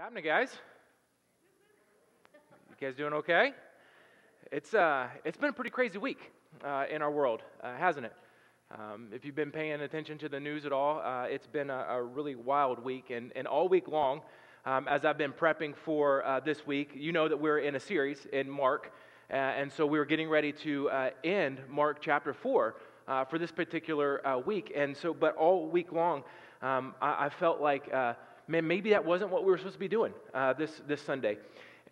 happening, guys? You guys doing okay? It's, uh, it's been a pretty crazy week uh, in our world, uh, hasn't it? Um, if you've been paying attention to the news at all, uh, it's been a, a, really wild week. And, and all week long, um, as I've been prepping for uh, this week, you know that we're in a series in Mark. Uh, and so we were getting ready to end Mark chapter 4 for this particular week. And so, but all week long, um, I, I, felt like man, maybe that wasn't what we were supposed to be doing uh, this, this Sunday.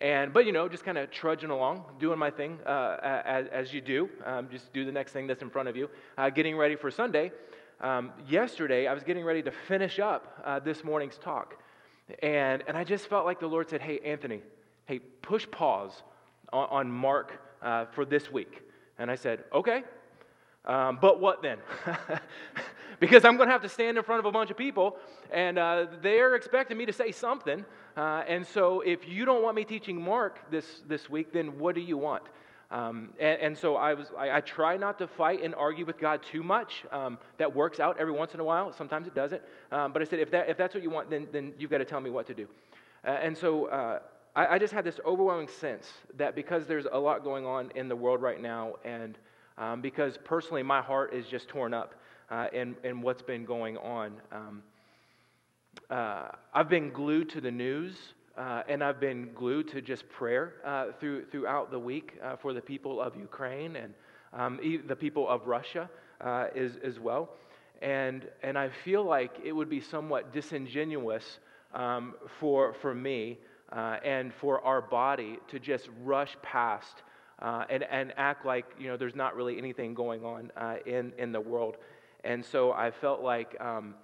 And, but, you know, just kind of trudging along, doing my thing uh, as, as, you do. Um, just do the next thing that's in front of you. Uh, getting ready for Sunday. Um, yesterday, I was getting ready to finish up uh, this morning's talk. And, and I just felt like the Lord said, hey, Anthony, hey, push pause on, on Mark uh, for this week. And I said, okay, um, but what then? because I'm going to have to stand in front of a bunch of people, and uh, they're expecting me to say something. Uh, and so, if you don't want me teaching Mark this, this week, then what do you want? Um, and, and, so I, was, I, I, try not to fight and argue with God too much. Um, that works out every once in a while. Sometimes it doesn't. Um, but I said, if, that, if that's what you want, then, then you've got to tell me what to do. Uh, and so uh, I, I, just had this overwhelming sense that because there's a lot going on in the world right now, and um, because personally my heart is just torn up uh, in, in what's been going on. Um, uh, I've been glued to the news. Uh, and I've been glued to just prayer uh, through, throughout the week uh, for the people of Ukraine and um, the people of Russia uh, as, as well. And, and I feel like it would be somewhat disingenuous um, for, for me uh, and for our body to just rush past uh, and, and act like you know, there's not really anything going on in, in the world. And so I felt like um,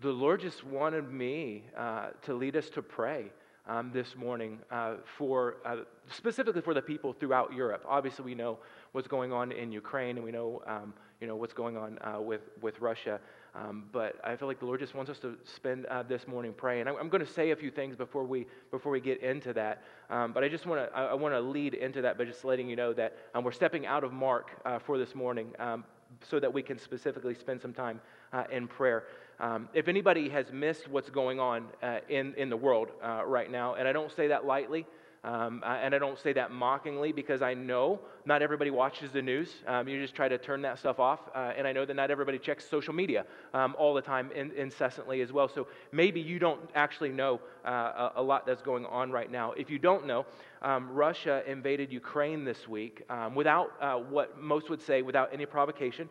the Lord just wanted me uh, to lead us to pray um, this morning uh, for uh, specifically for the people throughout Europe. Obviously, we know what's going on in Ukraine, and we know um, you know what's going on uh, with with Russia. Um, but I feel like the Lord just wants us to spend uh, this morning praying. I'm, I'm going to say a few things before we before we get into that. Um, but I just want to I, I want to lead into that by just letting you know that um, we're stepping out of Mark uh, for this morning um, so that we can specifically spend some time uh, in prayer. Um, if anybody has missed what's going on uh, in, in the world uh, right now, and I don't say that lightly, um, and I don't say that mockingly because I know not everybody watches the news. Um, you just try to turn that stuff off. Uh, and I know that not everybody checks social media um, all the time in, incessantly as well. So maybe you don't actually know uh, a, a, lot that's going on right now. If you don't know, um, Russia invaded Ukraine this week um, without uh, what most would say without any provocation.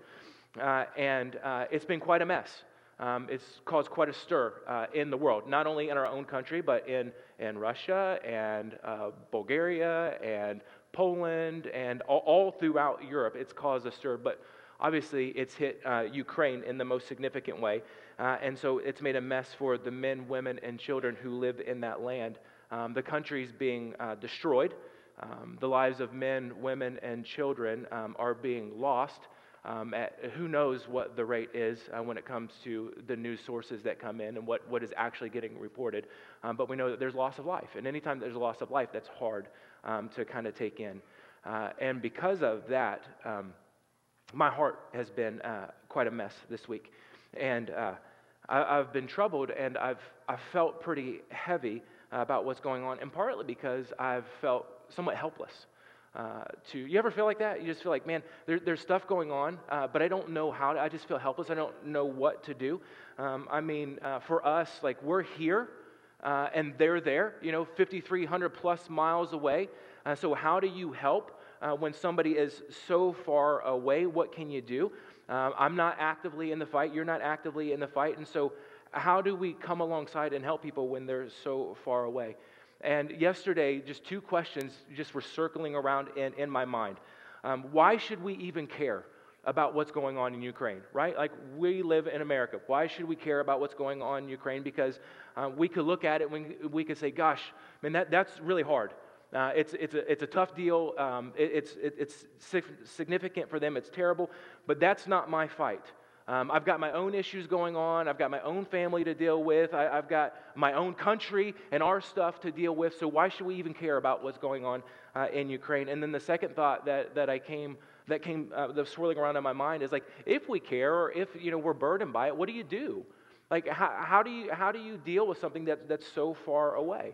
Uh, and uh, it's been quite a mess. Um, it's caused quite a stir uh, in the world, not only in our own country, but in, in Russia and uh, Bulgaria and Poland and all, all, throughout Europe. It's caused a stir, but obviously it's hit uh, Ukraine in the most significant way. Uh, and so it's made a mess for the men, women, and children who live in that land. Um, the country's being uh, destroyed. Um, the lives of men, women, and children um, are being lost. Um, at, who knows what the rate is uh, when it comes to the news sources that come in and what, what is actually getting reported. Um, but we know that there's loss of life. And anytime there's a loss of life, that's hard um, to kind of take in. Uh, and because of that, um, my heart has been uh, quite a mess this week. And uh, I, have been troubled and I've, I've felt pretty heavy about what's going on, and partly because I've felt somewhat helpless uh, to you ever feel like that? You just feel like man there, there's stuff going on uh, but i don't know how to, i just feel helpless. I don't know what to do. Um, i mean uh, for us like we're here uh, and they're there you know 5300 plus miles away. Uh, so how do you help uh, when somebody is so far away? What can you do? I'm not actively in the fight. You're not actively in the fight. And so how do we come alongside and help people when they're so far away and yesterday, just two questions just were circling around in, in my mind. Um, why should we even care about what's going on in Ukraine, right? Like, we live in America. Why should we care about what's going on in Ukraine? Because uh, we could look at it when we could say, gosh, man, that, that's really hard. Uh, it's, it's, a, it's a tough deal. Um, it, it's, it, it's significant for them. It's terrible. But that's not my fight. Um, I've got my own issues going on. I've got my own family to deal with. I, have got my own country and our stuff to deal with. So why should we even care about what's going on uh, in Ukraine? And then the second thought that, that I came that came uh, swirling around in my mind is like, if we care or if you know we're burdened by it, what do you do? Like, how, how, do, you, how do you deal with something that, that's so far away?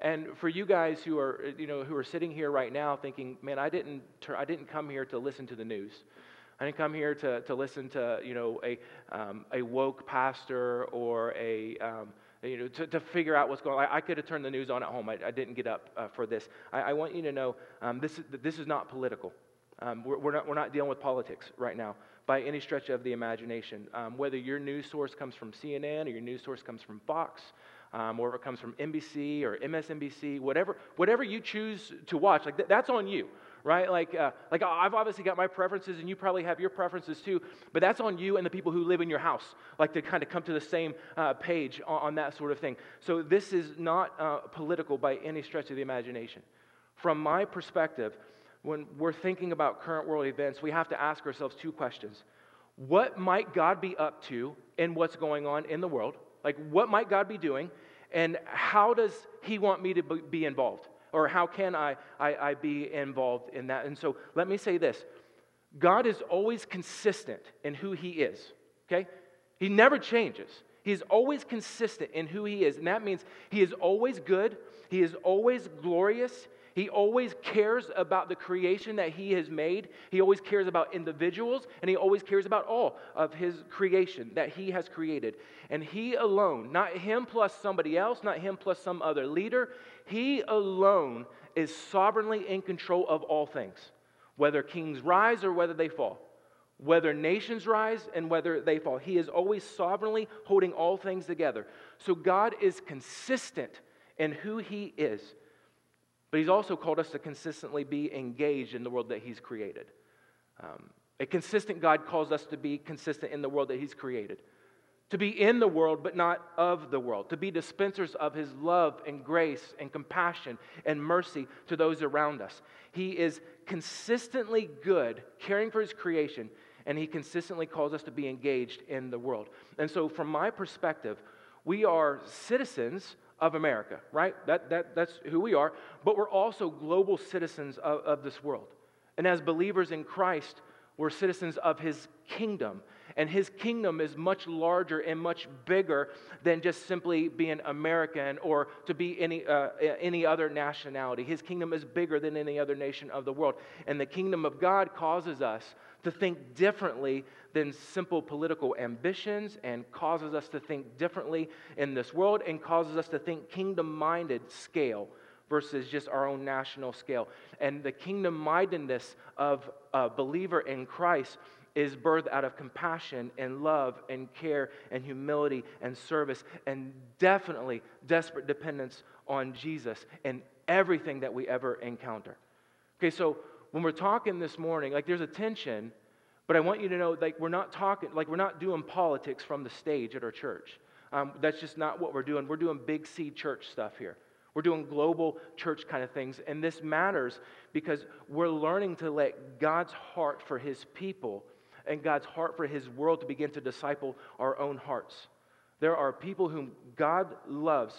And for you guys who are, you know, who are sitting here right now thinking, man, I didn't, I didn't come here to listen to the news. I didn't come here to, to listen to, you know, a, um, a woke pastor or a, um, you know, to, to figure out what's going on. I, I, could have turned the news on at home. I, I didn't get up uh, for this. I, I, want you to know um, this, is, this is not political. Um, we're, we're, not, we're not dealing with politics right now by any stretch of the imagination. Um, whether your news source comes from CNN or your news source comes from Fox, um, or if it comes from NBC or MSNBC, whatever, whatever you choose to watch, like th- that's on you, right? Like, uh, like I've obviously got my preferences, and you probably have your preferences too. But that's on you and the people who live in your house, like to kind of come to the same uh, page on, on, that sort of thing. So this is not uh, political by any stretch of the imagination. From my perspective, when we're thinking about current world events, we have to ask ourselves two questions. What might God be up to in what's going on in the world? Like, what might God be doing? And how does He want me to be involved? Or how can I, I, I be involved in that? And so let me say this God is always consistent in who He is, okay? He never changes. He is always consistent in who He is. And that means He is always good, He is always glorious, he always cares about the creation that He has made. He always cares about individuals, and He always cares about all of His creation that He has created. And He alone, not Him plus somebody else, not Him plus some other leader, He alone is sovereignly in control of all things, whether kings rise or whether they fall. Whether nations rise and whether they fall. He is always sovereignly holding all things together. So God is consistent in who He is. But he's also called us to consistently be engaged in the world that he's created. Um, a consistent God calls us to be consistent in the world that he's created. To be in the world, but not of the world. To be dispensers of his love and grace and compassion and mercy to those around us. He is consistently good, caring for his creation, and he consistently calls us to be engaged in the world. And so, from my perspective, we are citizens of America, right? That, that, that's who we are. But we're also global citizens of, of this world. And as believers in Christ, we're citizens of his kingdom. And his kingdom is much larger and much bigger than just simply being American or to be any, uh, any other nationality. His kingdom is bigger than any other nation of the world. And the kingdom of God causes us to think differently than simple political ambitions and causes us to think differently in this world and causes us to think kingdom minded scale versus just our own national scale. And the kingdom mindedness of a believer in Christ is birthed out of compassion and love and care and humility and service and definitely desperate dependence on Jesus in everything that we ever encounter. Okay, so when we're talking this morning, like there's a tension, but I want you to know, like we're not talking, like we're not doing politics from the stage at our church. Um, that's just not what we're doing. We're doing big C church stuff here. We're doing global church kind of things. And this matters because we're learning to let God's heart for his people and God's heart for his world to begin to disciple our own hearts. There are people whom God loves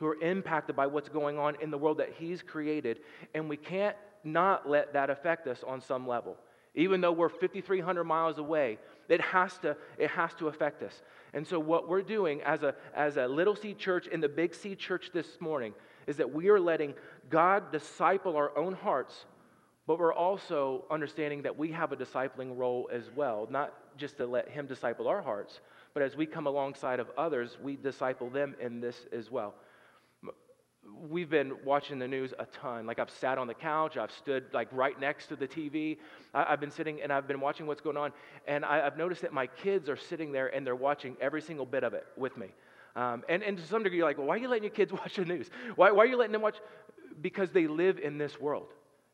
who are impacted by what's going on in the world that he's created, and we can't not let that affect us on some level. Even though we're 5,300 miles away, it has, to, it has to affect us. And so, what we're doing as a, as a little C church in the big C church this morning is that we are letting God disciple our own hearts, but we're also understanding that we have a discipling role as well, not just to let Him disciple our hearts, but as we come alongside of others, we disciple them in this as well we've been watching the news a ton. Like I've sat on the couch, I've stood like right next to the TV. I, have been sitting and I've been watching what's going on, and I, have noticed that my kids are sitting there and they're watching every single bit of it with me. Um, and, and to some degree, you're like, why are you letting your kids watch the news? Why, why are you letting them watch? Because they live in this world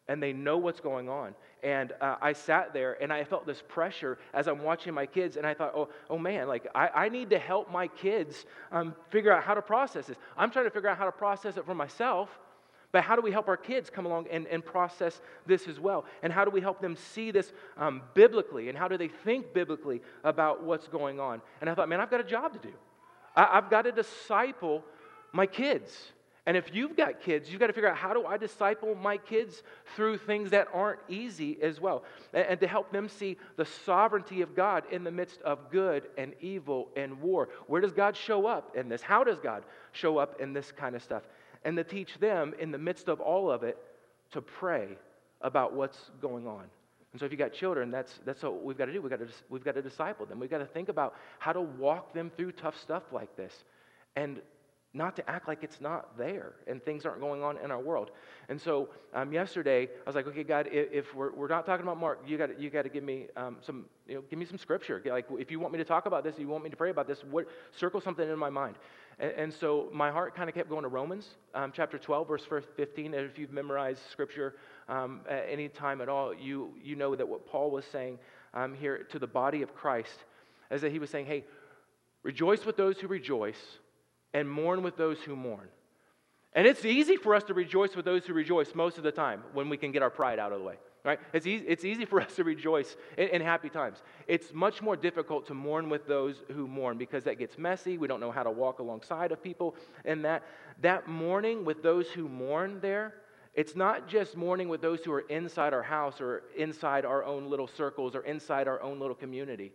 and they know what's going on. And uh, I sat there and I felt this pressure as I'm watching my kids, and I thought, oh, oh man, like I, I need to help my kids um, figure out how to process this. I'm trying to figure out how to process it for myself. But how do we help our kids come along and, and process this as well? And how do we help them see this um, biblically? And how do they think biblically about what's going on? And I thought, man, I've got a job to do. I, I've got to disciple my kids. And if you've got kids, you've got to figure out how do I disciple my kids through things that aren't easy as well. And, and, to help them see the sovereignty of God in the midst of good and evil and war. Where does God show up in this? How does God show up in this kind of stuff? And to teach them in the midst of all of it to pray about what's going on. And so if you've got children, that's, that's what we've got to do. We've got to, we've got to disciple them. We've got to think about how to walk them through tough stuff like this. And not to act like it's not there and things aren't going on in our world. And so um, yesterday, I was like, okay, God, if, if we're, we're not talking about Mark, you got you got to give me um, some, you know, give me some scripture. Like, if you want me to talk about this, you want me to pray about this, what, circle something in my mind. And, and so my heart kind of kept going to Romans um, chapter 12, verse 15. And if you've memorized scripture um, at any time at all, you, you know that what Paul was saying um, here to the body of Christ is that he was saying, hey, rejoice with those who rejoice and mourn with those who mourn. And it's easy for us to rejoice with those who rejoice most of the time when we can get our pride out of the way. Right? It's easy, it's easy for us to rejoice in, in, happy times. It's much more difficult to mourn with those who mourn because that gets messy. We don't know how to walk alongside of people. And that, that mourning with those who mourn there, it's not just mourning with those who are inside our house or inside our own little circles or inside our own little community.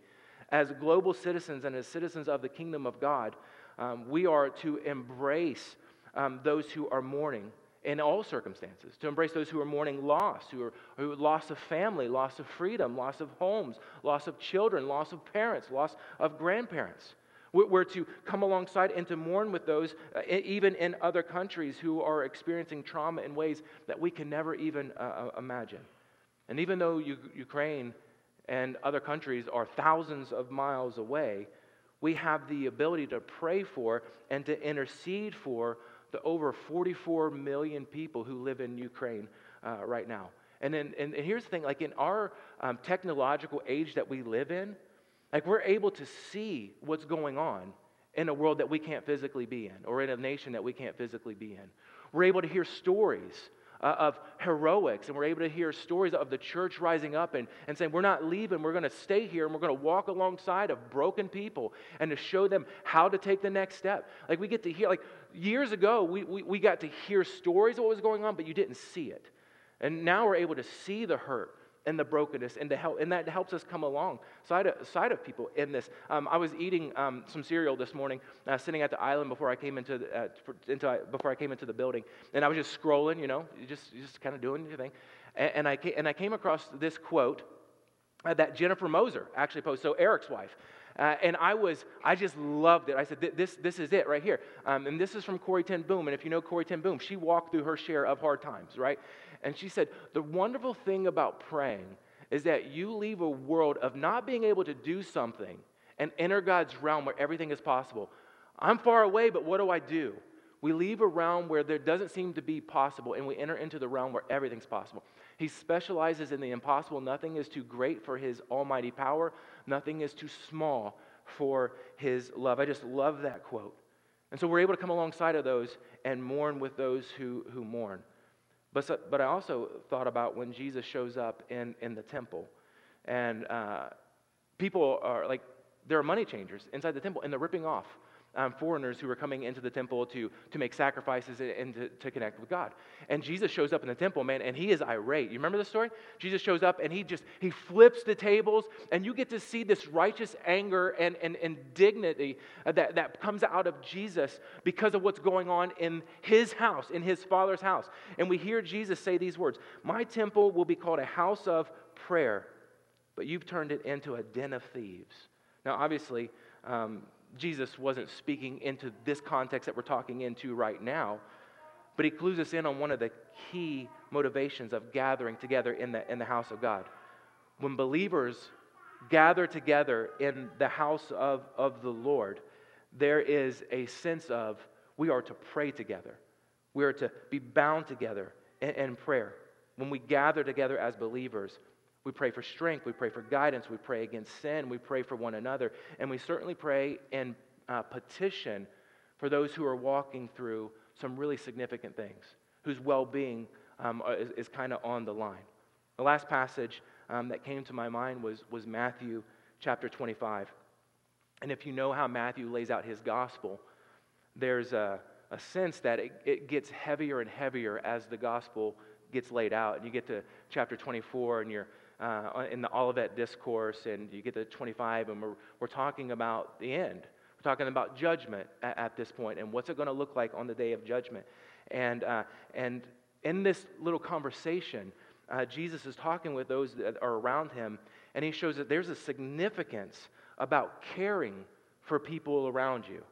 As global citizens and as citizens of the kingdom of God, um, we are to embrace um, those who are mourning in all circumstances, to embrace those who are mourning loss, who are who loss of family, loss of freedom, loss of homes, loss of children, loss of parents, loss of grandparents. We're to come alongside and to mourn with those, uh, even in other countries, who are experiencing trauma in ways that we can never even uh, uh imagine. And even though U- Ukraine and other countries are thousands of miles away, we have the ability to pray for and to intercede for the over 44 million people who live in Ukraine uh, right now. And, and, and here's the thing like in our um, technological age that we live in, like we're able to see what's going on in a world that we can't physically be in or in a nation that we can't physically be in. We're able to hear stories uh, of heroics, and we're able to hear stories of the church rising up and, and saying, We're not leaving, we're going to stay here, and we're going to walk alongside of broken people and to show them how to take the next step. Like we get to hear, like years ago, we, we, we got to hear stories of what was going on, but you didn't see it. And now we're able to see the hurt and the brokenness and, help, and that helps us come along side of, side of people in this. Um, I was eating um, some cereal this morning, uh, sitting at the island before I came into, the, uh, into before I came into the building, and I was just scrolling, you know, just just kind of doing your thing, and, and, I came, and I came across this quote uh, that Jennifer Moser actually posted. So Eric's wife. Uh, and I was, I just loved it. I said, this, this is it right here. Um, and this is from Corrie ten Boom. And if you know Corrie ten Boom, she walked through her share of hard times, right? And she said, The wonderful thing about praying is that you leave a world of not being able to do something and enter God's realm where everything is possible. I'm far away, but what do I do? We leave a realm where there doesn't seem to be possible, and we enter into the realm where everything's possible. He specializes in the impossible. Nothing is too great for his almighty power, nothing is too small for his love. I just love that quote. And so we're able to come alongside of those and mourn with those who, who mourn. But, but I also thought about when Jesus shows up in, in the temple, and uh, people are like, there are money changers inside the temple, and they're ripping off um, foreigners who were coming into the temple to, to make sacrifices and to, to connect with God. And Jesus shows up in the temple, man, and he is irate. You remember the story? Jesus shows up and he just, he flips the tables, and you get to see this righteous anger and, and, and dignity that, that comes out of Jesus because of what's going on in his house, in his father's house. And we hear Jesus say these words My temple will be called a house of prayer, but you've turned it into a den of thieves. Now, obviously, um, Jesus wasn't speaking into this context that we're talking into right now, but he clues us in on one of the key motivations of gathering together in the, in the house of God. When believers gather together in the house of, of the Lord, there is a sense of we are to pray together. We are to be bound together in, in prayer. When we gather together as believers, we pray for strength. We pray for guidance. We pray against sin. We pray for one another. And we certainly pray and uh, petition for those who are walking through some really significant things, whose well being um, is, is kind of on the line. The last passage um, that came to my mind was, was Matthew chapter 25. And if you know how Matthew lays out his gospel, there's a, a sense that it, it gets heavier and heavier as the gospel gets laid out. And you get to chapter 24 and you're uh, in the Olivet Discourse, and you get to 25, and we're, we're talking about the end. We're talking about judgment at, at this point, and what's it going to look like on the day of judgment. And, uh, and in this little conversation, uh, Jesus is talking with those that are around him, and he shows that there's a significance about caring for people around you.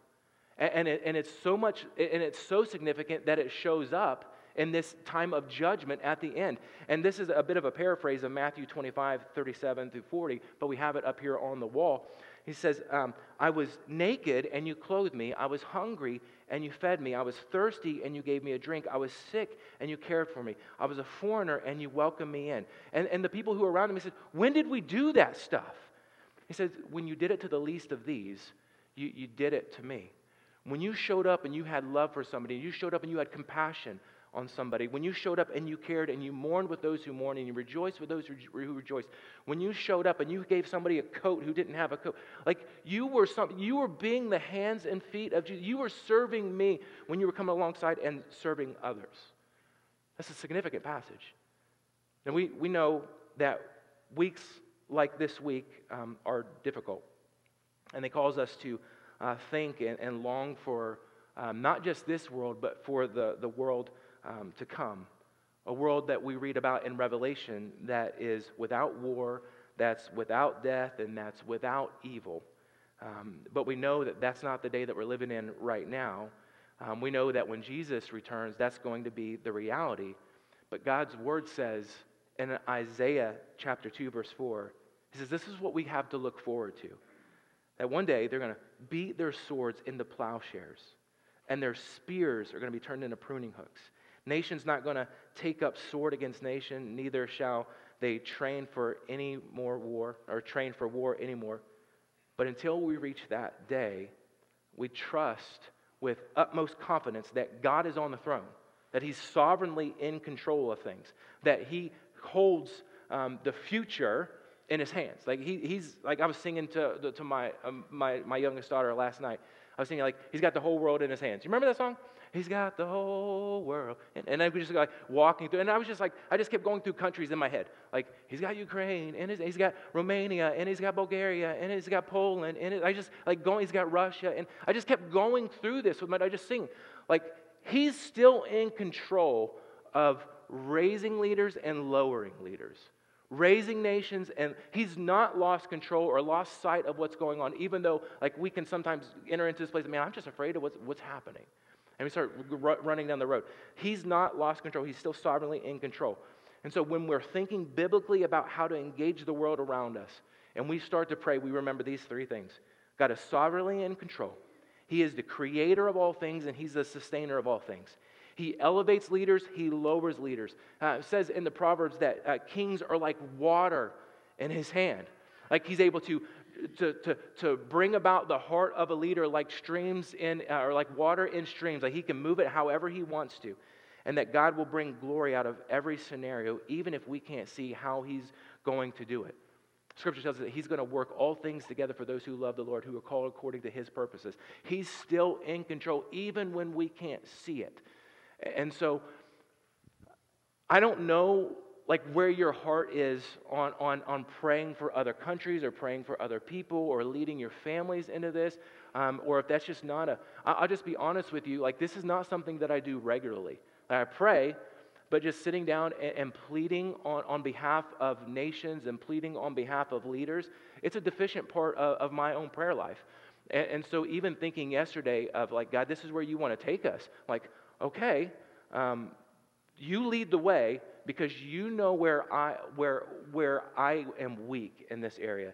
And, and, it, and it's so much, and it's so significant that it shows up in this time of judgment at the end. And this is a bit of a paraphrase of Matthew 25, 37 through 40, but we have it up here on the wall. He says, um, I was naked and you clothed me. I was hungry and you fed me. I was thirsty and you gave me a drink. I was sick and you cared for me. I was a foreigner and you welcomed me in. And, and the people who were around him, he said, When did we do that stuff? He says, When you did it to the least of these, you, you did it to me. When you showed up and you had love for somebody, and you showed up and you had compassion on somebody, when you showed up and you cared and you mourned with those who mourned and you rejoiced with those who rejoiced, when you showed up and you gave somebody a coat who didn't have a coat, like you were something, you were being the hands and feet of Jesus. You were serving me when you were coming alongside and serving others. That's a significant passage. And we, we know that weeks like this week um, are difficult. And they cause us to uh, think and, and, long for um, not just this world, but for the, the world um, to come. A world that we read about in Revelation that is without war, that's without death, and that's without evil. Um, but we know that that's not the day that we're living in right now. Um, we know that when Jesus returns, that's going to be the reality. But God's word says in Isaiah chapter 2, verse 4, He says, This is what we have to look forward to. That one day they're going to beat their swords into plowshares, and their spears are going to be turned into pruning hooks. Nation's not going to take up sword against nation, neither shall they train for any more war or train for war anymore. But until we reach that day, we trust with utmost confidence that God is on the throne, that He's sovereignly in control of things, that He holds um, the future in His hands. Like he, He's like I was singing to, to my, um, my my youngest daughter last night. I was singing like He's got the whole world in His hands. You remember that song? He's got the whole world. And, and I was just like walking through, and I was just like, I just kept going through countries in my head. Like, he's got Ukraine, and he's got Romania, and he's got Bulgaria, and he's got Poland, and I just like going, he's got Russia. And I just kept going through this with my, I just sing. Like, he's still in control of raising leaders and lowering leaders raising nations and he's not lost control or lost sight of what's going on even though like we can sometimes enter into this place man i'm just afraid of what's, what's happening and we start running down the road. He's not lost control, he's still sovereignly in control. And so when we're thinking biblically about how to engage the world around us, and we start to pray, we remember these three things God is sovereignly in control, He is the creator of all things, and He's the sustainer of all things. He elevates leaders, He lowers leaders. Uh, it says in the Proverbs that uh, kings are like water in His hand. Like He's able to to, to, to bring about the heart of a leader like streams in, uh, or like water in streams, like he can move it however he wants to. And that God will bring glory out of every scenario, even if we can't see how he's going to do it. Scripture tells us that he's going to work all things together for those who love the Lord, who are called according to his purposes. He's still in control, even when we can't see it. And so, I don't know like where your heart is on, on, on praying for other countries or praying for other people or leading your families into this, um, or if that's just not a, I'll just be honest with you, like this is not something that I do regularly. I pray, but just sitting down and, and pleading on, on behalf of nations and pleading on behalf of leaders, it's a deficient part of, of my own prayer life. And, and, so even thinking yesterday of like, God, this is where you want to take us, like, okay, um, you lead the way, because you know where I, where, where I am weak in this area.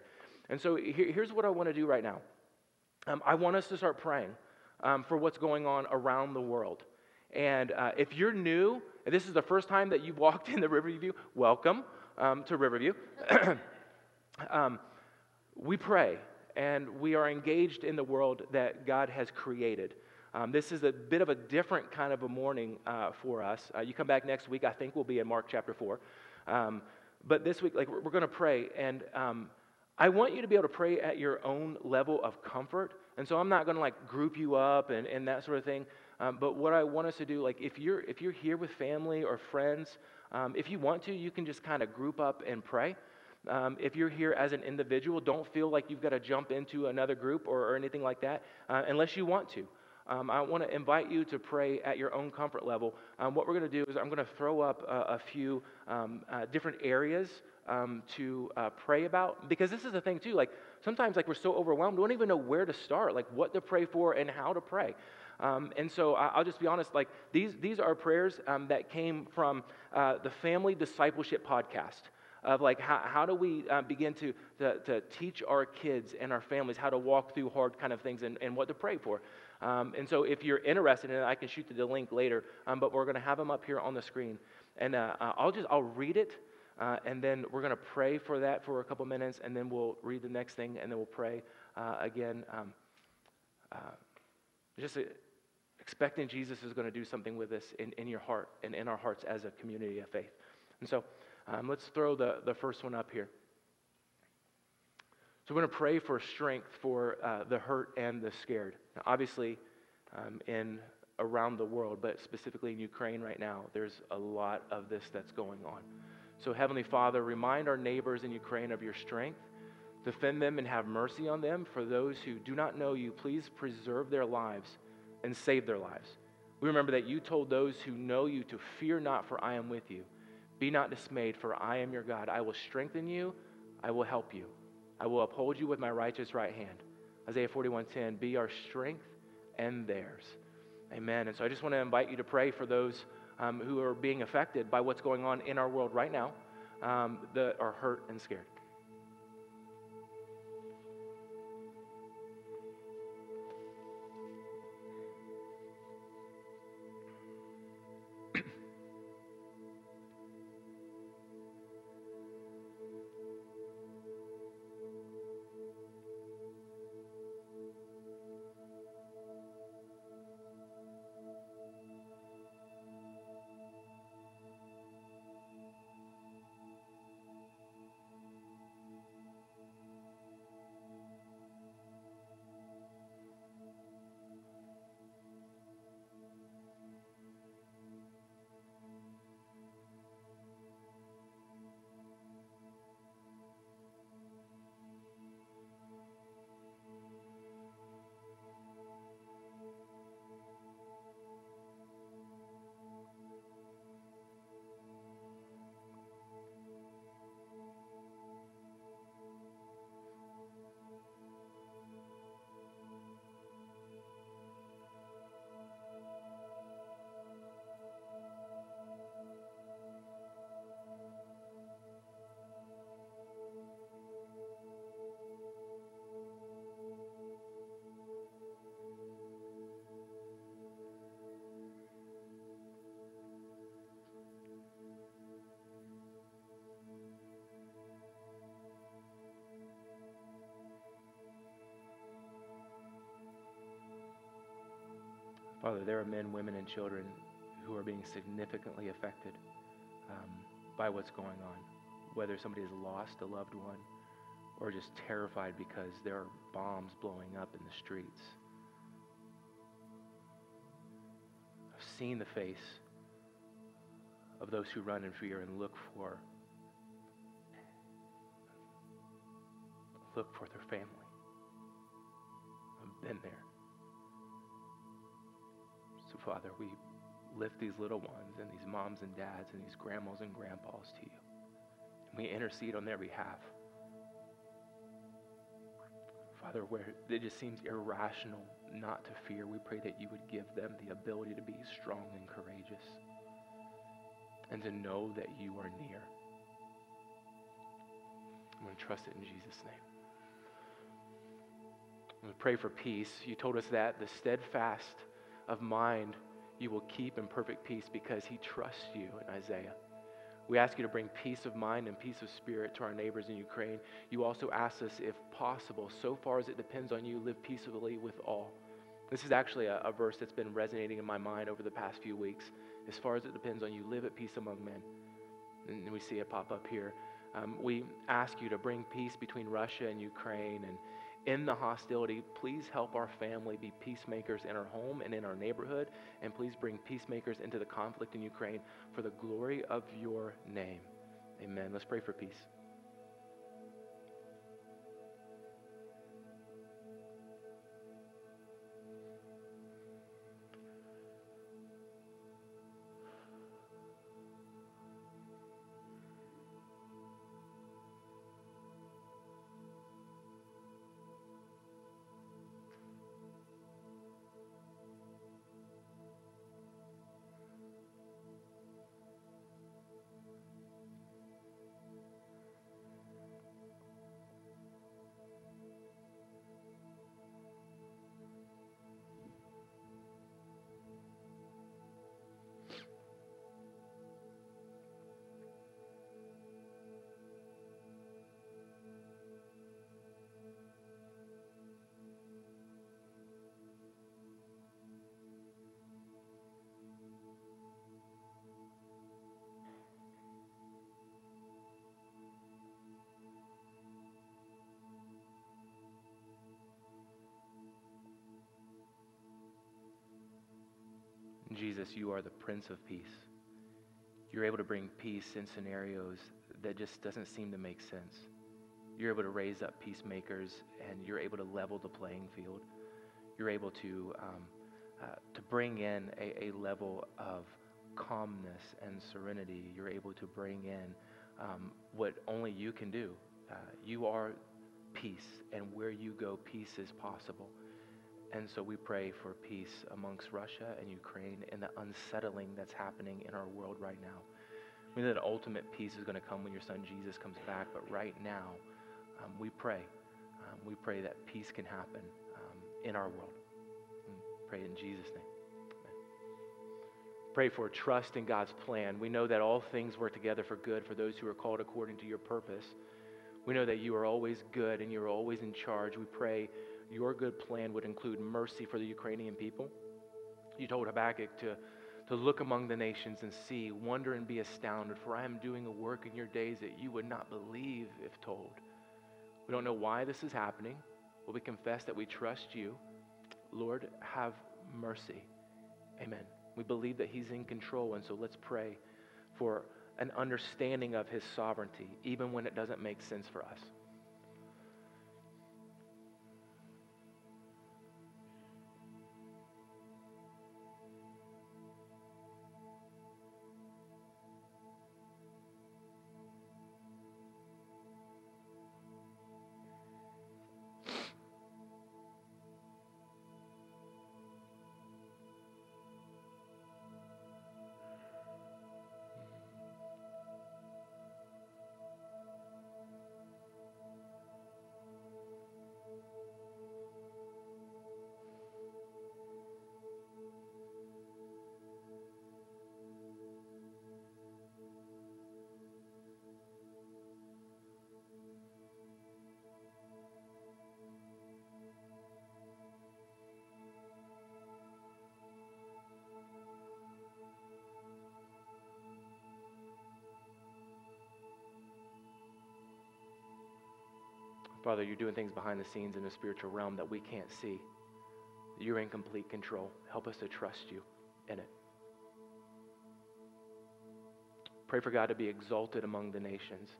And so here, here's what I want to do right now um, I want us to start praying um, for what's going on around the world. And uh, if you're new, and this is the first time that you've walked in the Riverview, welcome um, to Riverview. Um, we pray and we are engaged in the world that God has created. Um, this is a bit of a different kind of a morning uh, for us. Uh, you come back next week, I think we'll be in Mark chapter 4. Um, but this week, like, we're, we're going to pray, and um, I want you to be able to pray at your own level of comfort. And so I'm not going to like group you up and, and that sort of thing. Um, but what I want us to do, like if you're if you're here with family or friends, um, if you want to, you can just kind of group up and pray. Um, if you're here as an individual, don't feel like you've got to jump into another group or, or anything like that, uh, unless you want to. Um, I want to invite you to pray at your own comfort level. Um, what we're going to do is I'm going to throw up a, a few um, uh, different areas um, to uh, pray about because this is the thing too. Like sometimes, like we're so overwhelmed, we don't even know where to start, like what to pray for and how to pray. Um, and so I, will just be honest, like these these are prayers um, that came from uh, the Family Discipleship Podcast of like how, how do we uh, begin to, to, to, teach our kids and our families how to walk through hard kind of things and, and what to pray for um, and so if you're interested in it i can shoot the link later. Um, but we're going to have them up here on the screen. And uh, uh, i'll just i'll read it uh, and then we're going to pray for that for a couple minutes and then we'll read the next thing and then we'll pray uh, again. Um, uh, just expecting jesus is going to do something with us in, in your heart and in our hearts as a community of faith. And so um, let's throw the, the first one up here. So we're going to pray for strength for uh, the hurt and the scared. Now, obviously, um, in around the world, but specifically in Ukraine right now, there's a lot of this that's going on. So, Heavenly Father, remind our neighbors in Ukraine of your strength. Defend them and have mercy on them. For those who do not know you, please preserve their lives and save their lives. We remember that you told those who know you to fear not, for I am with you. Be not dismayed, for I am your God. I will strengthen you, I will help you. I will uphold you with my righteous right hand. Isaiah 41:10, be our strength and theirs. Amen. And so I just want to invite you to pray for those um, who are being affected by what's going on in our world right now um, that are hurt and scared. Father, there are men, women, and children who are being significantly affected um, by what's going on. Whether somebody has lost a loved one or just terrified because there are bombs blowing up in the streets. I've seen the face of those who run in fear and look for look for their family. I've been there. Father, we lift these little ones and these moms and dads and these grandmas and grandpas to you. And we intercede on their behalf. Father, where it just seems irrational not to fear, we pray that you would give them the ability to be strong and courageous and to know that you are near. I'm going to trust it in Jesus' name. To pray for peace. You told us that the steadfast of mind you will keep in perfect peace because he trusts you in Isaiah. We ask you to bring peace of mind and peace of spirit to our neighbors in Ukraine. You also ask us, if possible, so far as it depends on you, live peaceably with all. This is actually a, a verse that's been resonating in my mind over the past few weeks. As far as it depends on you, live at peace among men. And we see it pop up here. Um, we ask you to bring peace between Russia and Ukraine and in the hostility. Please help our family be peacemakers in our home and in our neighborhood. And please bring peacemakers into the conflict in Ukraine for the glory of your name. Amen. Let's pray for peace. Jesus, you are the Prince of Peace. You're able to bring peace in scenarios that just doesn't seem to make sense. You're able to raise up peacemakers and you're able to level the playing field. You're able to, um, uh, to bring in a, a, level of calmness and serenity. You're able to bring in um, what only you can do. Uh, you are peace, and where you go, peace is possible. And so we pray for peace amongst Russia and Ukraine and the unsettling that's happening in our world right now. We know that ultimate peace is going to come when your son Jesus comes back, but right now, um, we pray. Um, we pray that peace can happen um, in our world. And pray in Jesus' name. Pray for trust in God's plan. We know that all things work together for good for those who are called according to your purpose. We know that you are always good and you're always in charge. We pray your good plan would include mercy for the Ukrainian people. You told Habakkuk to, to look among the nations and see, wonder and be astounded, for I am doing a work in your days that you would not believe if told. We don't know why this is happening, but we confess that we trust you. Lord, have mercy. Amen. We believe that He's in control, and so let's pray for an understanding of His sovereignty, even when it doesn't make sense for us. Father, you're doing things behind the scenes in the spiritual realm that we can't see. You're in complete control. Help us to trust you in it. Pray for God to be exalted among the nations.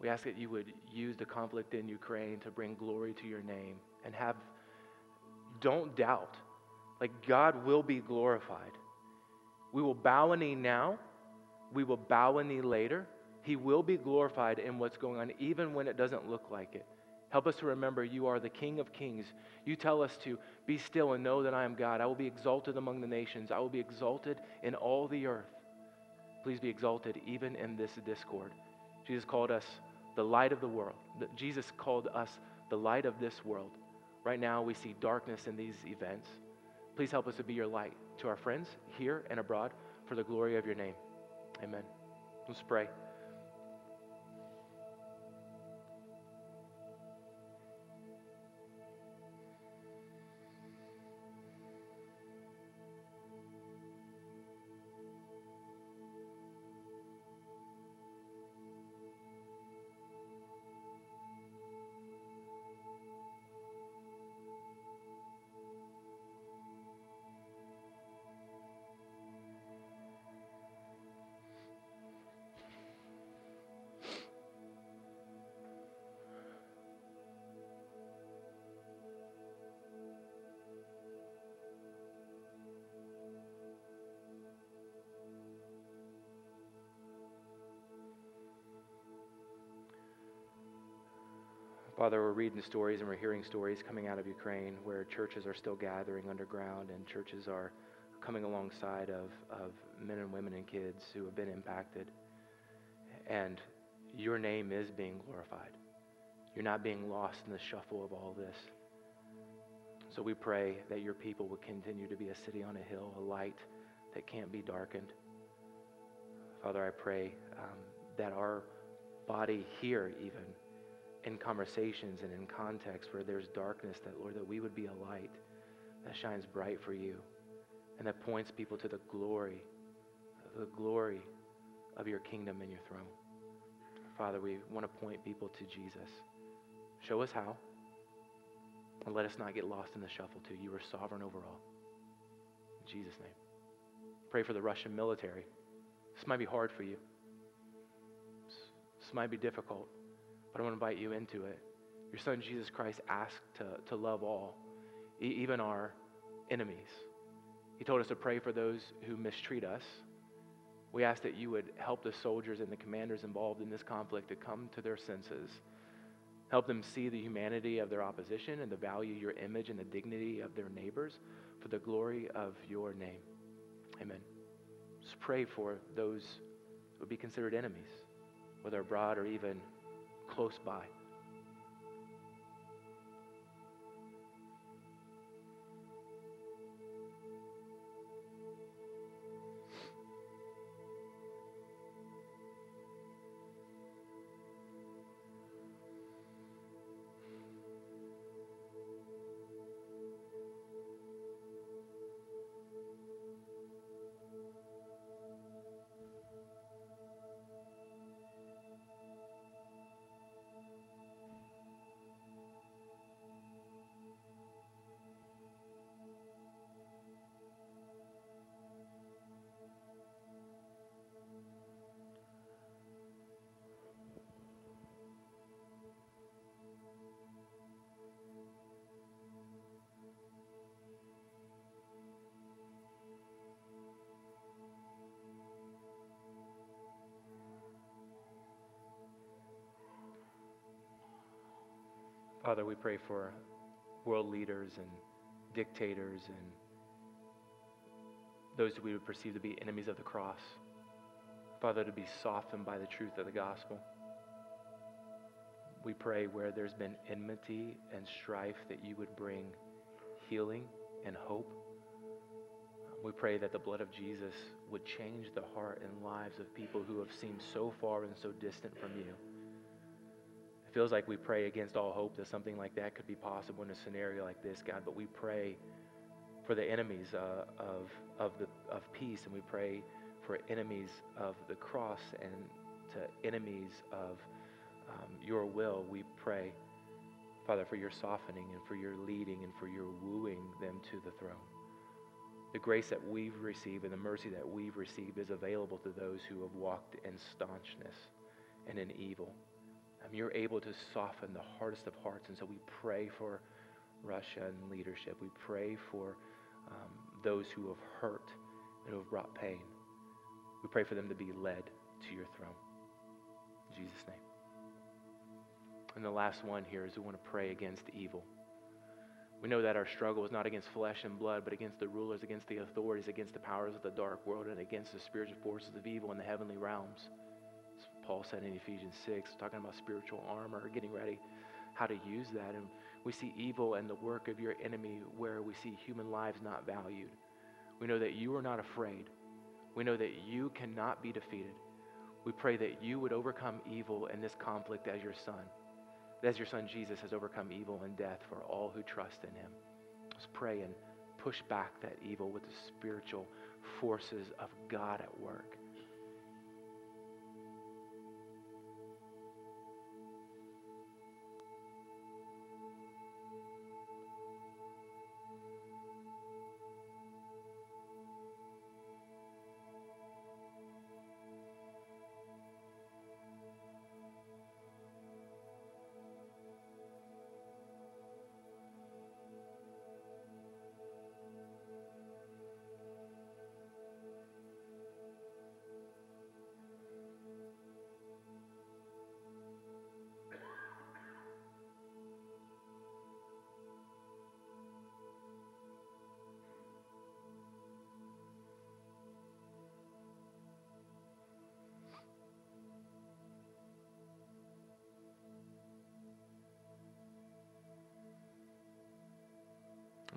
We ask that you would use the conflict in Ukraine to bring glory to your name and have, don't doubt, like God will be glorified. We will bow a knee now, we will bow a knee later. He will be glorified in what's going on, even when it doesn't look like it. Help us to remember you are the King of kings. You tell us to be still and know that I am God. I will be exalted among the nations, I will be exalted in all the earth. Please be exalted even in this discord. Jesus called us the light of the world. Jesus called us the light of this world. Right now, we see darkness in these events. Please help us to be your light to our friends here and abroad for the glory of your name. Amen. Let's pray. Father, we're reading stories and we're hearing stories coming out of Ukraine where churches are still gathering underground and churches are coming alongside of, of men and women and kids who have been impacted. And your name is being glorified. You're not being lost in the shuffle of all this. So we pray that your people will continue to be a city on a hill, a light that can't be darkened. Father, I pray um, that our body here, even in conversations and in context where there's darkness, that Lord, that we would be a light that shines bright for you and that points people to the glory, the glory of your kingdom and your throne. Father, we want to point people to Jesus. Show us how. And let us not get lost in the shuffle, too. You are sovereign over all. In Jesus' name. Pray for the Russian military. This might be hard for you. This might be difficult, but I want to invite you into it. Your son Jesus Christ asked to, to love all, even our enemies. He told us to pray for those who mistreat us. We ask that you would help the soldiers and the commanders involved in this conflict to come to their senses Help them see the humanity of their opposition and the value your image and the dignity of their neighbors for the glory of your name. Amen. Just pray for those who would be considered enemies, whether abroad or even close by. Father, we pray for world leaders and dictators and those we would perceive to be enemies of the cross. Father, to be softened by the truth of the gospel. We pray where there's been enmity and strife that you would bring healing and hope. We pray that the blood of Jesus would change the heart and lives of people who have seemed so far and so distant from you. It feels like we pray against all hope that something like that could be possible in a scenario like this, God, but we pray for the enemies uh, of, of, the, of peace, and we pray for enemies of the cross and to enemies of um, your will. We pray, Father, for your softening and for your leading and for your wooing them to the throne. The grace that we've received and the mercy that we've received is available to those who have walked in staunchness and in evil. Um, you're able to soften the hardest of hearts. And so we pray for Russia and leadership. We pray for um, those who have hurt and who have brought pain. We pray for them to be led to your throne. In Jesus' name. And the last one here is we want to pray against evil. We know that our struggle is not against flesh and blood, but against the rulers, against the authorities, against the powers of the dark world, and against the spiritual forces of evil in the heavenly realms. Paul said in Ephesians 6, talking about spiritual armor, getting ready, how to use that. And we see evil and the work of your enemy where we see human lives not valued. We know that you are not afraid. We know that you cannot be defeated. We pray that you would overcome evil in this conflict as your son, as your son Jesus has overcome evil and death for all who trust in him. Let's pray and push back that evil with the spiritual forces of God at work.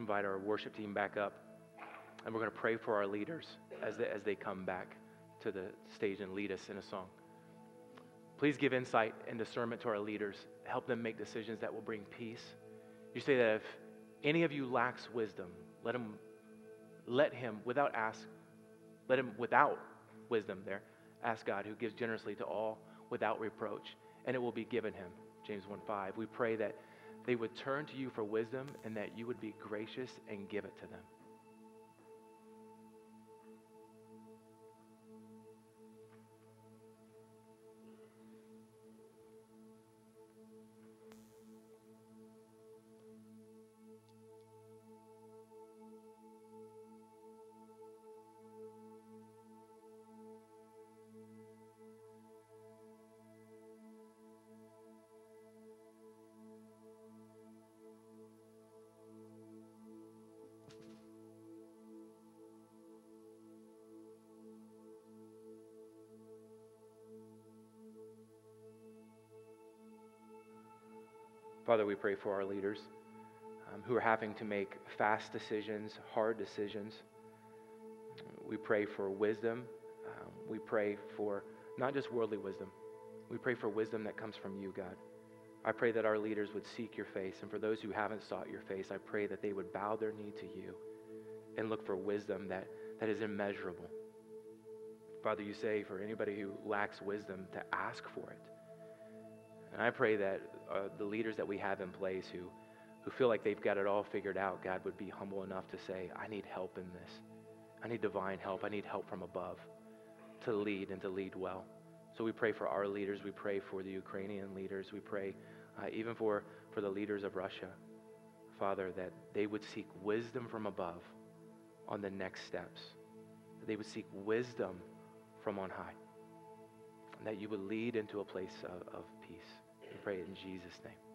Invite our worship team back up. And we're going to pray for our leaders as they, as they come back to the stage and lead us in a song. Please give insight and discernment to our leaders. Help them make decisions that will bring peace. You say that if any of you lacks wisdom, let him, let him without ask, let him without wisdom there, ask God who gives generously to all without reproach, and it will be given him. James 1 5. We pray that they would turn to you for wisdom and that you would be gracious and give it to them. Father, we pray for our leaders um, who are having to make fast decisions, hard decisions. We pray for wisdom. Um, we pray for not just worldly wisdom, we pray for wisdom that comes from you, God. I pray that our leaders would seek your face. And for those who haven't sought your face, I pray that they would bow their knee to you and look for wisdom that, that is immeasurable. Father, you say for anybody who lacks wisdom to ask for it. And I pray that uh, the leaders that we have in place who, who feel like they've got it all figured out, God would be humble enough to say, I need help in this. I need divine help. I need help from above to lead and to lead well. So we pray for our leaders. We pray for the Ukrainian leaders. We pray uh, even for, for the leaders of Russia, Father, that they would seek wisdom from above on the next steps. That they would seek wisdom from on high. And that you would lead into a place of, of peace. Pray in Jesus' name.